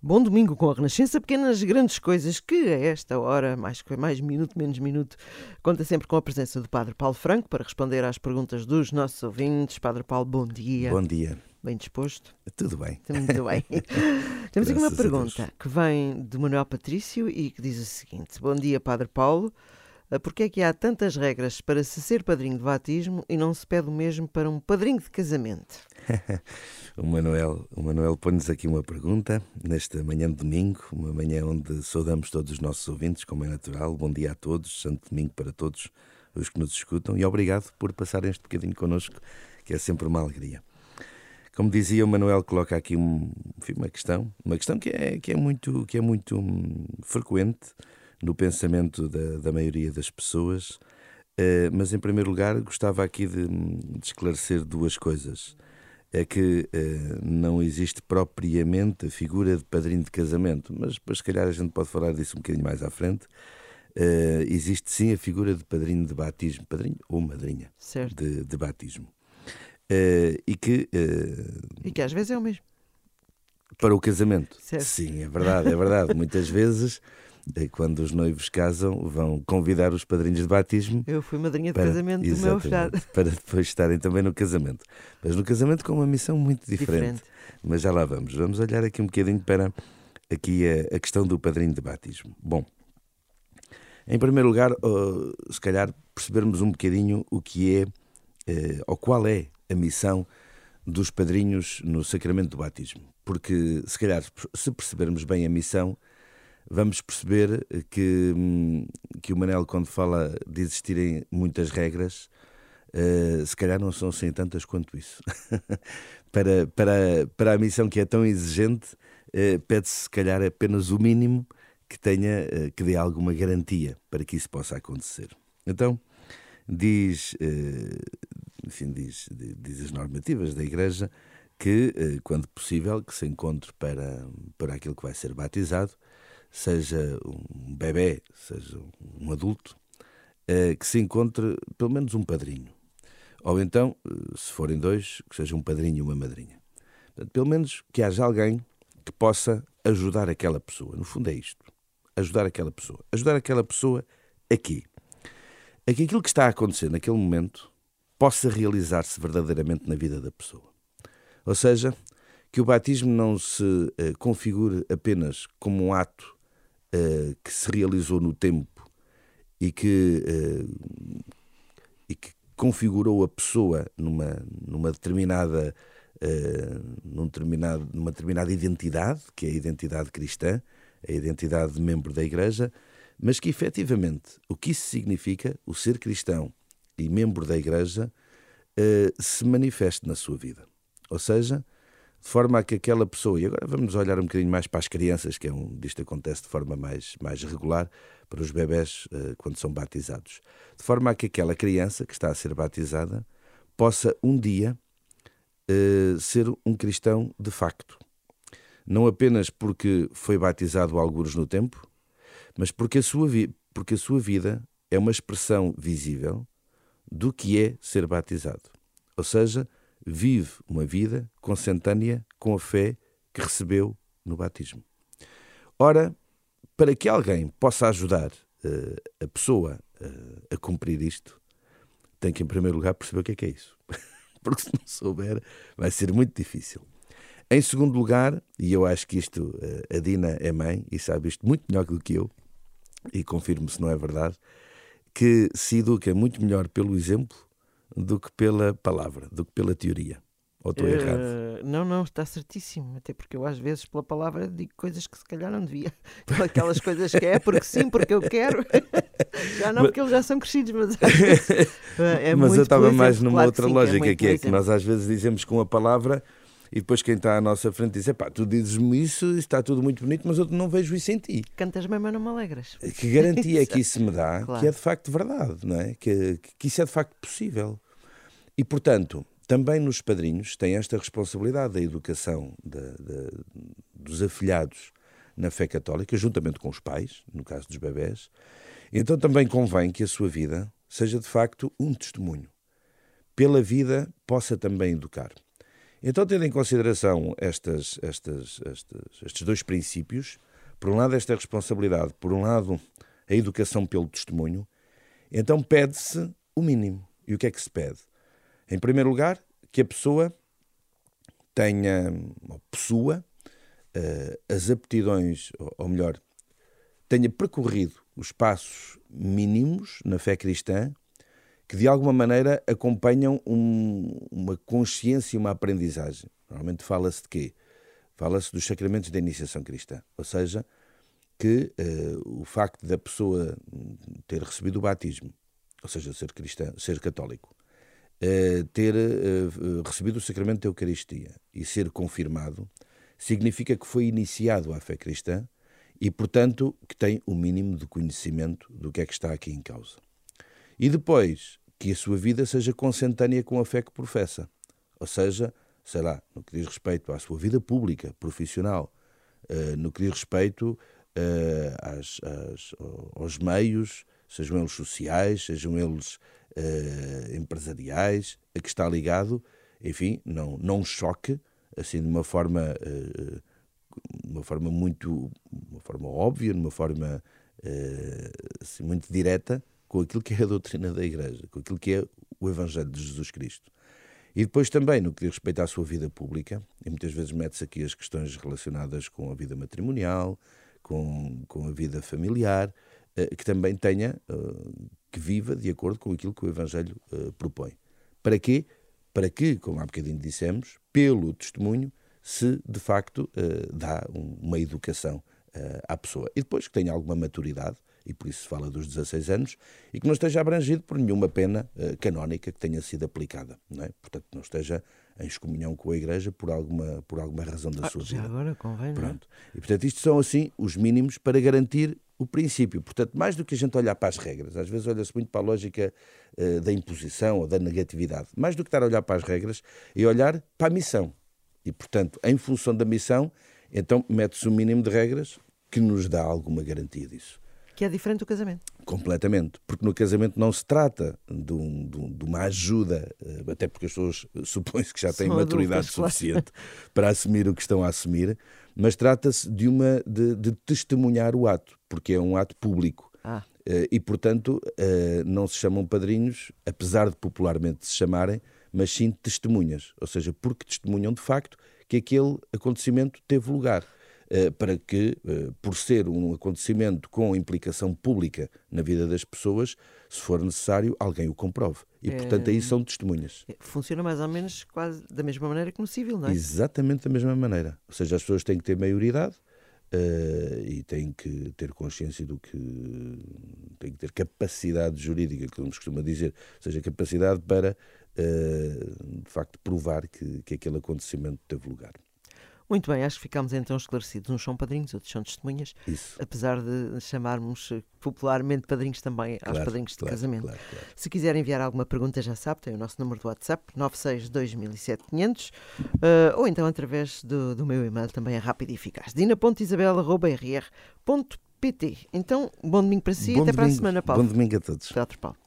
Bom domingo com a Renascença, pequenas grandes coisas que a esta hora, mais, mais minuto, menos minuto, conta sempre com a presença do Padre Paulo Franco para responder às perguntas dos nossos ouvintes. Padre Paulo, bom dia. Bom dia. Bem disposto? Tudo bem. Muito bem. Temos aqui uma pergunta que vem de Manuel Patrício e que diz o seguinte: Bom dia, Padre Paulo. Porquê é que há tantas regras para se ser padrinho de batismo e não se pede o mesmo para um padrinho de casamento? o Manuel, o Manuel põe-nos aqui uma pergunta nesta manhã de domingo, uma manhã onde saudamos todos os nossos ouvintes, como é natural. Bom dia a todos, santo domingo para todos os que nos escutam e obrigado por passarem este bocadinho connosco, que é sempre uma alegria. Como dizia o Manuel, coloca aqui um, enfim, uma questão, uma questão que é, que é muito, que é muito hum, frequente no pensamento da, da maioria das pessoas, uh, mas em primeiro lugar gostava aqui de, de esclarecer duas coisas. É que uh, não existe propriamente a figura de padrinho de casamento, mas se calhar, a gente pode falar disso um bocadinho mais à frente. Uh, existe sim a figura de padrinho de batismo, padrinho ou madrinha de, de, batismo. e que. e que às vezes é o mesmo. Para o casamento. Certo. Sim, é verdade, é verdade. Muitas vezes quando os noivos casam, vão convidar os padrinhos de batismo. Eu fui madrinha de para, casamento do meu afilhado. Para depois estarem também no casamento. Mas no casamento com uma missão muito diferente. diferente. Mas já lá vamos. Vamos olhar aqui um bocadinho para aqui a, a questão do padrinho de batismo. Bom, em primeiro lugar, uh, se calhar percebermos um bocadinho o que é, uh, ou qual é a missão dos padrinhos no sacramento do batismo. Porque, se calhar, se percebermos bem a missão, vamos perceber que, hum, que o Manel, quando fala de existirem muitas regras, uh, se calhar não são sem tantas quanto isso. para, para, para a missão que é tão exigente, uh, pede-se, se calhar, apenas o mínimo que tenha, uh, que dê alguma garantia para que isso possa acontecer. Então, diz, enfim, diz, diz as normativas da Igreja que, quando possível, que se encontre para, para aquilo que vai ser batizado, seja um bebê, seja um adulto, eh, que se encontre pelo menos um padrinho. Ou então, eh, se forem dois, que seja um padrinho e uma madrinha. Portanto, pelo menos que haja alguém que possa ajudar aquela pessoa. No fundo é isto. Ajudar aquela pessoa. Ajudar aquela pessoa aqui. A que aquilo que está a acontecer naquele momento possa realizar-se verdadeiramente na vida da pessoa. Ou seja, que o batismo não se uh, configure apenas como um ato uh, que se realizou no tempo e que, uh, e que configurou a pessoa numa, numa determinada uh, num determinado, numa determinada identidade, que é a identidade cristã, a identidade de membro da Igreja, mas que efetivamente o que isso significa, o ser cristão e membro da Igreja, uh, se manifeste na sua vida. Ou seja, de forma a que aquela pessoa, e agora vamos olhar um bocadinho mais para as crianças, que é um, isto acontece de forma mais, mais regular, para os bebés uh, quando são batizados, de forma a que aquela criança que está a ser batizada possa um dia uh, ser um cristão de facto. Não apenas porque foi batizado alguns no tempo, mas porque a, sua porque a sua vida é uma expressão visível do que é ser batizado. Ou seja, vive uma vida consentânea com a fé que recebeu no batismo. Ora, para que alguém possa ajudar uh, a pessoa uh, a cumprir isto, tem que, em primeiro lugar, perceber o que é que é isso. Porque se não souber, vai ser muito difícil. Em segundo lugar, e eu acho que isto, uh, a Dina é mãe e sabe isto muito melhor do que eu, e confirmo se não é verdade, que se educa muito melhor pelo exemplo do que pela palavra, do que pela teoria. Ou estou uh, errado? Não, não, está certíssimo. Até porque eu às vezes pela palavra digo coisas que se calhar não devia. Aquelas coisas que é porque sim, porque eu quero. já não, porque eles já são crescidos, mas vezes, é Mas eu estava mais numa claro outra que sim, lógica, que é, que, é que nós às vezes dizemos com a palavra e depois quem está à nossa frente diz: pá, tu dizes-me isso, está tudo muito bonito, mas eu não vejo isso em ti. Cantas bem, mas não me alegras. Que garantia é que isso me dá claro. que é de facto verdade, não é? Que, que isso é de facto possível. E, portanto, também nos padrinhos tem esta responsabilidade da educação de, de, dos afilhados na fé católica, juntamente com os pais, no caso dos bebés. Então também convém que a sua vida seja de facto um testemunho. Pela vida possa também educar. Então, tendo em consideração estas, estas, estas, estes dois princípios, por um lado, esta responsabilidade, por um lado, a educação pelo testemunho, então pede-se o mínimo. E o que é que se pede? Em primeiro lugar, que a pessoa tenha, ou possua, uh, as aptidões, ou, ou melhor, tenha percorrido os passos mínimos na fé cristã que de alguma maneira acompanham um, uma consciência e uma aprendizagem. Normalmente fala-se de quê? Fala-se dos sacramentos da iniciação cristã, ou seja, que uh, o facto da pessoa ter recebido o batismo, ou seja, ser cristão, ser católico, ter recebido o sacramento da Eucaristia e ser confirmado, significa que foi iniciado à fé cristã e, portanto, que tem o mínimo de conhecimento do que é que está aqui em causa. E depois, que a sua vida seja consentânea com a fé que professa. Ou seja, sei lá, no que diz respeito à sua vida pública, profissional, uh, no que diz respeito uh, às, às, aos meios, sejam eles sociais, sejam eles uh, empresariais, a que está ligado, enfim, não, não choque, assim, de uma forma, uma forma muito, uma forma óbvia, de uma forma assim, muito direta, com aquilo que é a doutrina da Igreja, com aquilo que é o Evangelho de Jesus Cristo. E depois também, no que diz respeito à sua vida pública, e muitas vezes mete-se aqui as questões relacionadas com a vida matrimonial, com, com a vida familiar, que também tenha, que viva de acordo com aquilo que o Evangelho eh, propõe. Para quê? Para que, como há bocadinho dissemos, pelo testemunho, se de facto dá uma educação à pessoa. E depois que tenha alguma maturidade, e por isso se fala dos 16 anos, e que não esteja abrangido por nenhuma pena uh, canónica que tenha sido aplicada. Não é? Portanto, não esteja em excomunhão com a Igreja por alguma, por alguma razão da ah, sua já vida. agora convém, Pronto. E, portanto, isto são, assim, os mínimos para garantir o princípio. Portanto, mais do que a gente olhar para as regras, às vezes olha-se muito para a lógica uh, da imposição ou da negatividade, mais do que estar a olhar para as regras, e olhar para a missão. E, portanto, em função da missão, então mete-se um mínimo de regras que nos dá alguma garantia disso. Que é diferente do casamento. Completamente. Porque no casamento não se trata de, um, de uma ajuda, eh, até porque as pessoas supõem-se que já têm São maturidade adultas, suficiente claro. para assumir o que estão a assumir, mas trata-se de, uma, de, de, testemunhar o ato, porque é um ato público. Ah. Eh, e, portanto, eh, não se chamam padrinhos, apesar de popularmente se chamarem, mas sim testemunhas. Ou seja, porque testemunham de facto que aquele acontecimento teve lugar. Eh, para que, eh, por ser um acontecimento com implicação pública na vida das pessoas, se for necessário, alguém o comprove. E, portanto, aí são testemunhas. Funciona mais ou menos quase da mesma maneira que no civil, não é? Exatamente da mesma maneira. Ou seja, as pessoas têm que ter maioridade uh, e têm que ter consciência do que. têm que ter capacidade jurídica, que nos costuma dizer, ou seja, capacidade para, uh, de facto, provar que, que aquele acontecimento teve lugar. Muito bem, acho que ficámos então esclarecidos. Uns são padrinhos, outros são testemunhas, Isso. apesar de chamarmos eh, popularmente padrinhos também claro, aos padrinhos de claro, casamento. Claro, Se quiser enviar alguma pergunta, já sabe, tem o nosso número do WhatsApp, 962 uh, ou então através do, do meu e-mail também é rápido e eficaz. dina.isabel.rr.pt Então, bom domingo para si bom até domingo, para a semana, Paulo. Bom domingo a todos. Teatro Paulo.